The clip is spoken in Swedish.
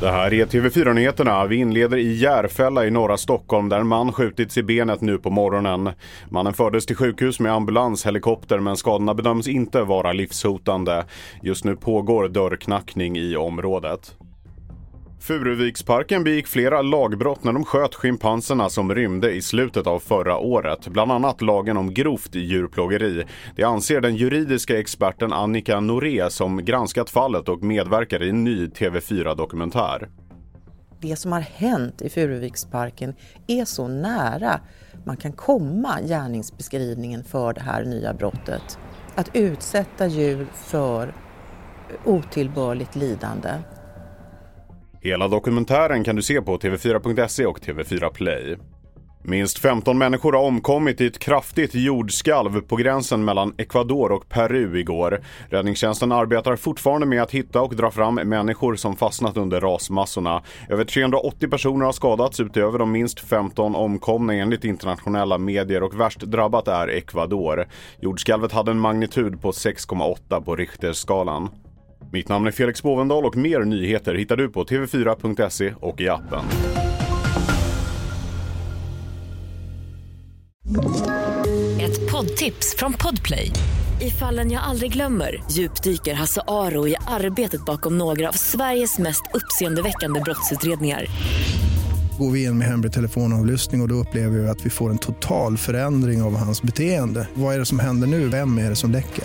Det här är TV4-nyheterna. Vi inleder i Järfälla i norra Stockholm där en man skjutits i benet nu på morgonen. Mannen fördes till sjukhus med ambulanshelikopter men skadorna bedöms inte vara livshotande. Just nu pågår dörrknackning i området. Furuviksparken begick flera lagbrott när de sköt schimpanserna som rymde i slutet av förra året. Bland annat lagen om grovt djurplågeri. Det anser den juridiska experten Annika Noré som granskat fallet och medverkar i en ny TV4-dokumentär. Det som har hänt i Furuviksparken är så nära man kan komma gärningsbeskrivningen för det här nya brottet. Att utsätta djur för otillbörligt lidande. Hela dokumentären kan du se på TV4.se och TV4 Play. Minst 15 människor har omkommit i ett kraftigt jordskalv på gränsen mellan Ecuador och Peru igår. Räddningstjänsten arbetar fortfarande med att hitta och dra fram människor som fastnat under rasmassorna. Över 380 personer har skadats utöver de minst 15 omkomna enligt internationella medier och värst drabbat är Ecuador. Jordskalvet hade en magnitud på 6,8 på Richterskalan. Mitt namn är Felix Bovendal och mer nyheter hittar du på tv4.se och i appen. Ett poddtips från Podplay. I fallen jag aldrig glömmer djupdyker Hasse Aro i arbetet bakom några av Sveriges mest uppseendeväckande brottsutredningar. Går vi in med hemlig telefonavlyssning och, och då upplever vi att vi får en total förändring av hans beteende. Vad är det som händer nu? Vem är det som läcker?